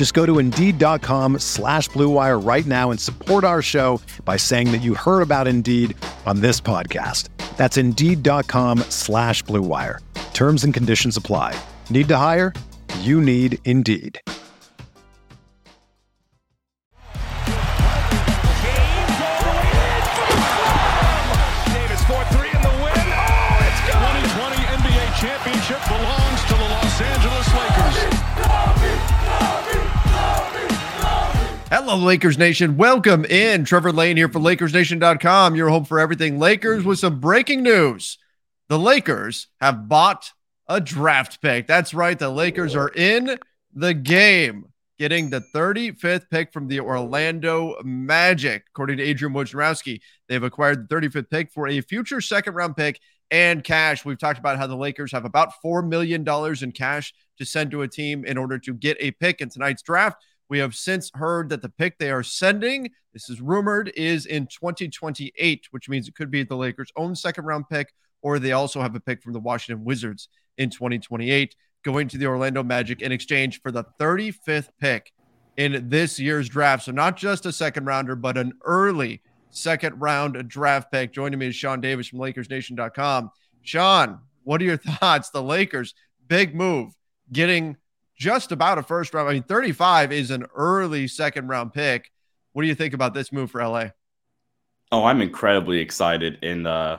Just go to Indeed.com slash BlueWire right now and support our show by saying that you heard about Indeed on this podcast. That's Indeed.com slash BlueWire. Terms and conditions apply. Need to hire? You need Indeed. Davis 4-3 in the win. Oh, it's gone. 2020 NBA championship belongs to the Los Angeles Hello, Lakers Nation. Welcome in. Trevor Lane here for LakersNation.com, your home for everything Lakers with some breaking news. The Lakers have bought a draft pick. That's right. The Lakers are in the game, getting the 35th pick from the Orlando Magic. According to Adrian Wojnarowski, they've acquired the 35th pick for a future second round pick and cash. We've talked about how the Lakers have about $4 million in cash to send to a team in order to get a pick in tonight's draft. We have since heard that the pick they are sending, this is rumored, is in 2028, which means it could be the Lakers' own second round pick, or they also have a pick from the Washington Wizards in 2028, going to the Orlando Magic in exchange for the 35th pick in this year's draft. So, not just a second rounder, but an early second round draft pick. Joining me is Sean Davis from LakersNation.com. Sean, what are your thoughts? The Lakers, big move, getting just about a first round. I mean, 35 is an early second round pick. What do you think about this move for LA? Oh, I'm incredibly excited. And uh,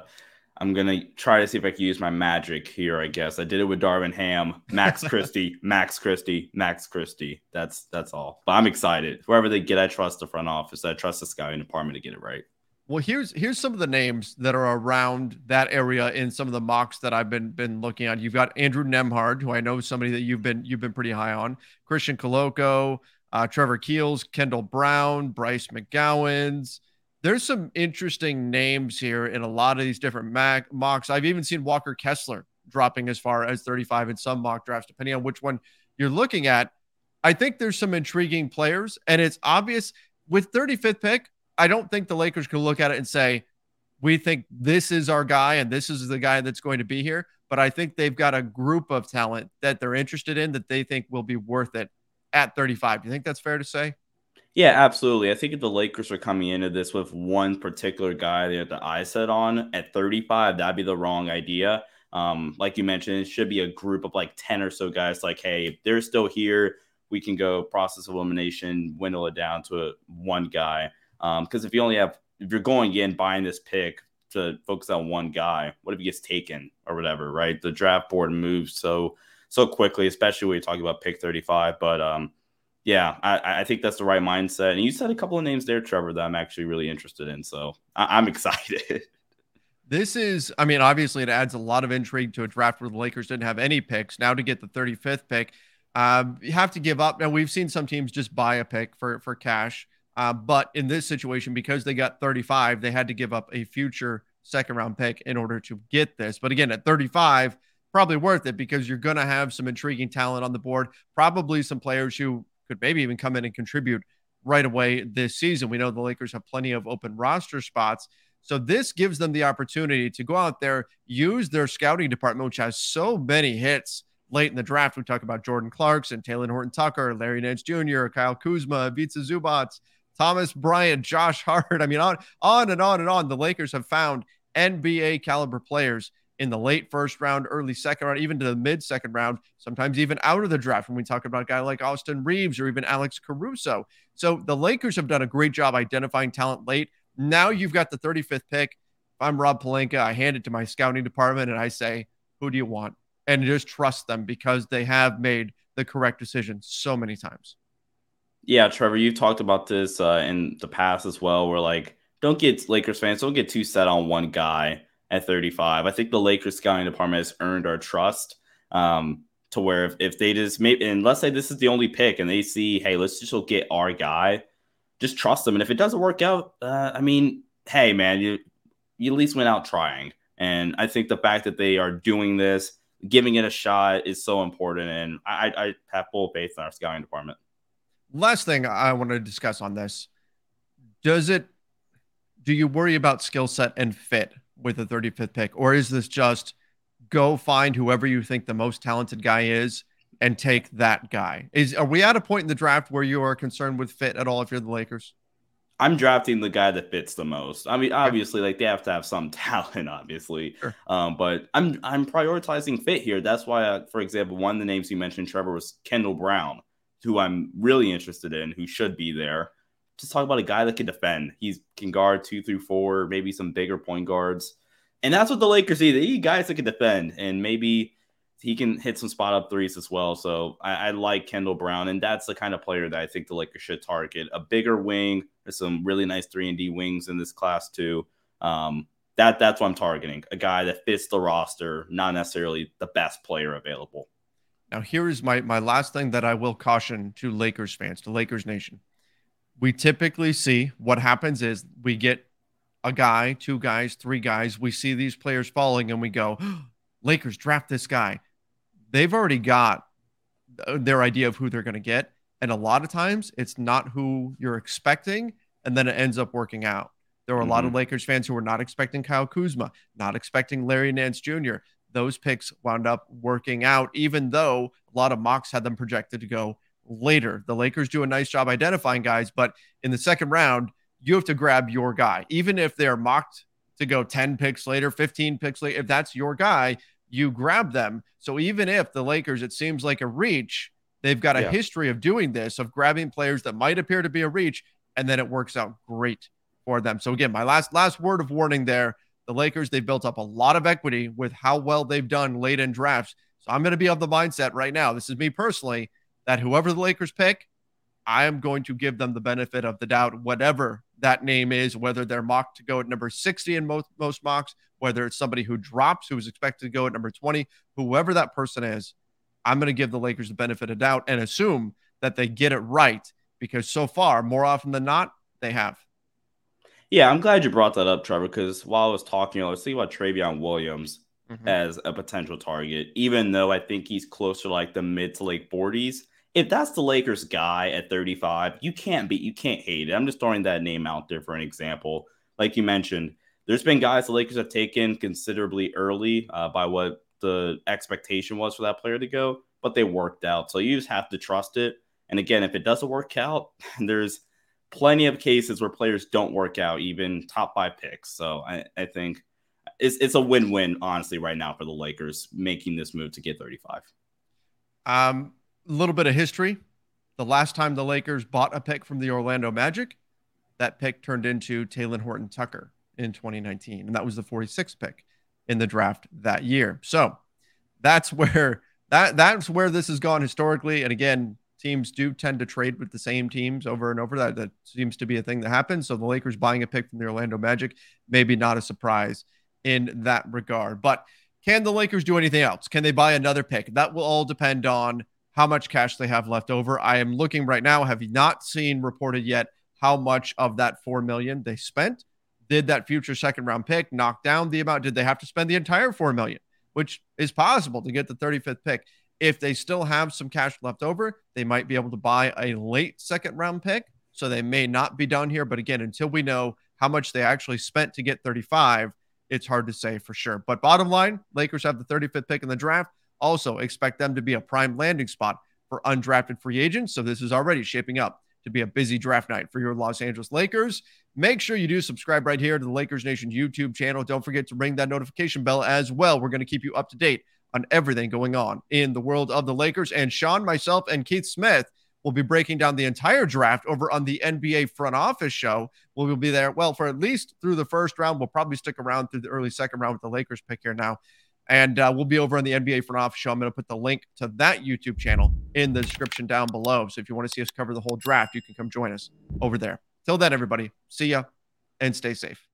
I'm going to try to see if I can use my magic here, I guess. I did it with Darvin Ham, Max Christie, Max Christie, Max Christie. That's that's all. But I'm excited. Whoever they get, I trust the front office. I trust the scouting department to get it right. Well, here's here's some of the names that are around that area in some of the mocks that I've been been looking at. You've got Andrew Nembhard, who I know is somebody that you've been you've been pretty high on. Christian Koloko, uh, Trevor Keels, Kendall Brown, Bryce McGowens. There's some interesting names here in a lot of these different mac- mocks. I've even seen Walker Kessler dropping as far as 35 in some mock drafts, depending on which one you're looking at. I think there's some intriguing players, and it's obvious with 35th pick. I don't think the Lakers can look at it and say, we think this is our guy and this is the guy that's going to be here. But I think they've got a group of talent that they're interested in that they think will be worth it at 35. Do you think that's fair to say? Yeah, absolutely. I think if the Lakers are coming into this with one particular guy they have the eye set on at 35, that'd be the wrong idea. Um, like you mentioned, it should be a group of like 10 or so guys. Like, hey, if they're still here, we can go process elimination, dwindle it down to a, one guy. Because um, if you only have, if you're going in buying this pick to focus on one guy, what if he gets taken or whatever, right? The draft board moves so so quickly, especially when you're talking about pick 35. But um, yeah, I, I think that's the right mindset. And you said a couple of names there, Trevor, that I'm actually really interested in. So I, I'm excited. This is, I mean, obviously it adds a lot of intrigue to a draft where the Lakers didn't have any picks. Now to get the 35th pick, um, you have to give up. Now we've seen some teams just buy a pick for for cash. Uh, but in this situation, because they got 35, they had to give up a future second round pick in order to get this. But again, at 35, probably worth it because you're going to have some intriguing talent on the board, probably some players who could maybe even come in and contribute right away this season. We know the Lakers have plenty of open roster spots. So this gives them the opportunity to go out there, use their scouting department, which has so many hits late in the draft. We talk about Jordan Clarkson, Talen Horton Tucker, Larry Nance Jr., Kyle Kuzma, Ivica Zubac, Thomas Bryant, Josh Hart. I mean, on, on and on and on. The Lakers have found NBA caliber players in the late first round, early second round, even to the mid second round, sometimes even out of the draft when we talk about a guy like Austin Reaves or even Alex Caruso. So the Lakers have done a great job identifying talent late. Now you've got the 35th pick. If I'm Rob Pelinka, I hand it to my scouting department and I say, who do you want? And just trust them because they have made the correct decision so many times. Yeah, Trevor, you've talked about this uh, in the past as well. Where like, don't get Lakers fans, don't get too set on one guy at 35. I think the Lakers scouting department has earned our trust um, to where if, if they just maybe, and let's say this is the only pick and they see, hey, let's just go get our guy, just trust them. And if it doesn't work out, uh, I mean, hey, man, you, you at least went out trying. And I think the fact that they are doing this, giving it a shot is so important. And I, I have full faith in our scouting department. Last thing I want to discuss on this does it, do you worry about skill set and fit with the 35th pick? Or is this just go find whoever you think the most talented guy is and take that guy? Is are we at a point in the draft where you are concerned with fit at all if you're the Lakers? I'm drafting the guy that fits the most. I mean, obviously, like they have to have some talent, obviously. Sure. Um, but I'm I'm prioritizing fit here. That's why, I, for example, one of the names you mentioned, Trevor, was Kendall Brown, who I'm really interested in, who should be there. Just talk about a guy that can defend. He can guard two through four, maybe some bigger point guards. And that's what the Lakers need. They need guys that can defend, and maybe he can hit some spot up threes as well. So I, I, like Kendall Brown, and that's the kind of player that I think the Lakers should target. A bigger wing. There's some really nice three and D wings in this class too. Um, that that's what I'm targeting. A guy that fits the roster, not necessarily the best player available. Now here is my my last thing that I will caution to Lakers fans, to Lakers Nation. We typically see what happens is we get a guy, two guys, three guys. We see these players falling and we go, Lakers draft this guy. They've already got their idea of who they're going to get. And a lot of times it's not who you're expecting. And then it ends up working out. There were a mm-hmm. lot of mm-hmm. Lakers fans who were not expecting Kyle Kuzma, not expecting Larry Nance Jr. Those picks wound up working out, even though a lot of mocks had them projected to go later. The Lakers do a nice job identifying guys, but in the second round, you have to grab your guy, even if they're mocked to go 10 picks later, 15 picks later. If that's your guy, you grab them. So even if the Lakers, it seems like a reach, they've got a yeah. history of doing this, of grabbing players that might appear to be a reach, and then it works out great for them. So again, my last last word of warning there. The Lakers, they've built up a lot of equity with how well they've done late in drafts. So I'm going to be of the mindset right now. This is me personally that whoever the Lakers pick, I am going to give them the benefit of the doubt, whatever that name is, whether they're mocked to go at number 60 in most, most mocks, whether it's somebody who drops who is expected to go at number 20, whoever that person is, I'm going to give the Lakers the benefit of doubt and assume that they get it right because so far, more often than not, they have. Yeah, I'm glad you brought that up, Trevor, because while I was talking, I was thinking about Trevion Williams mm-hmm. as a potential target, even though I think he's closer like the mid to late 40s if that's the Lakers guy at 35, you can't be you can't hate it. I'm just throwing that name out there for an example. Like you mentioned, there's been guys the Lakers have taken considerably early uh, by what the expectation was for that player to go, but they worked out. So you just have to trust it. And again, if it doesn't work out, there's plenty of cases where players don't work out, even top five picks. So I, I think it's it's a win-win, honestly, right now for the Lakers making this move to get 35. Um, a little bit of history. The last time the Lakers bought a pick from the Orlando Magic, that pick turned into Talen Horton Tucker in 2019. And that was the 46th pick in the draft that year. So that's where that that's where this has gone historically. And again, teams do tend to trade with the same teams over and over. That that seems to be a thing that happens. So the Lakers buying a pick from the Orlando Magic, maybe not a surprise in that regard. But can the Lakers do anything else? Can they buy another pick? That will all depend on how much cash they have left over. I am looking right now, have not seen reported yet how much of that 4 million they spent. Did that future second round pick knock down the amount? Did they have to spend the entire 4 million, which is possible to get the 35th pick? If they still have some cash left over, they might be able to buy a late second round pick. So they may not be done here. But again, until we know how much they actually spent to get 35, it's hard to say for sure. But bottom line, Lakers have the 35th pick in the draft. Also, expect them to be a prime landing spot for undrafted free agents. So, this is already shaping up to be a busy draft night for your Los Angeles Lakers. Make sure you do subscribe right here to the Lakers Nation YouTube channel. Don't forget to ring that notification bell as well. We're going to keep you up to date on everything going on in the world of the Lakers. And Sean, myself, and Keith Smith We'll be breaking down the entire draft over on the NBA front office show. We'll be there, well, for at least through the first round. We'll probably stick around through the early second round with the Lakers pick here now. And uh, we'll be over on the NBA front office show. I'm going to put the link to that YouTube channel in the description down below. So if you want to see us cover the whole draft, you can come join us over there. Till then, everybody, see ya and stay safe.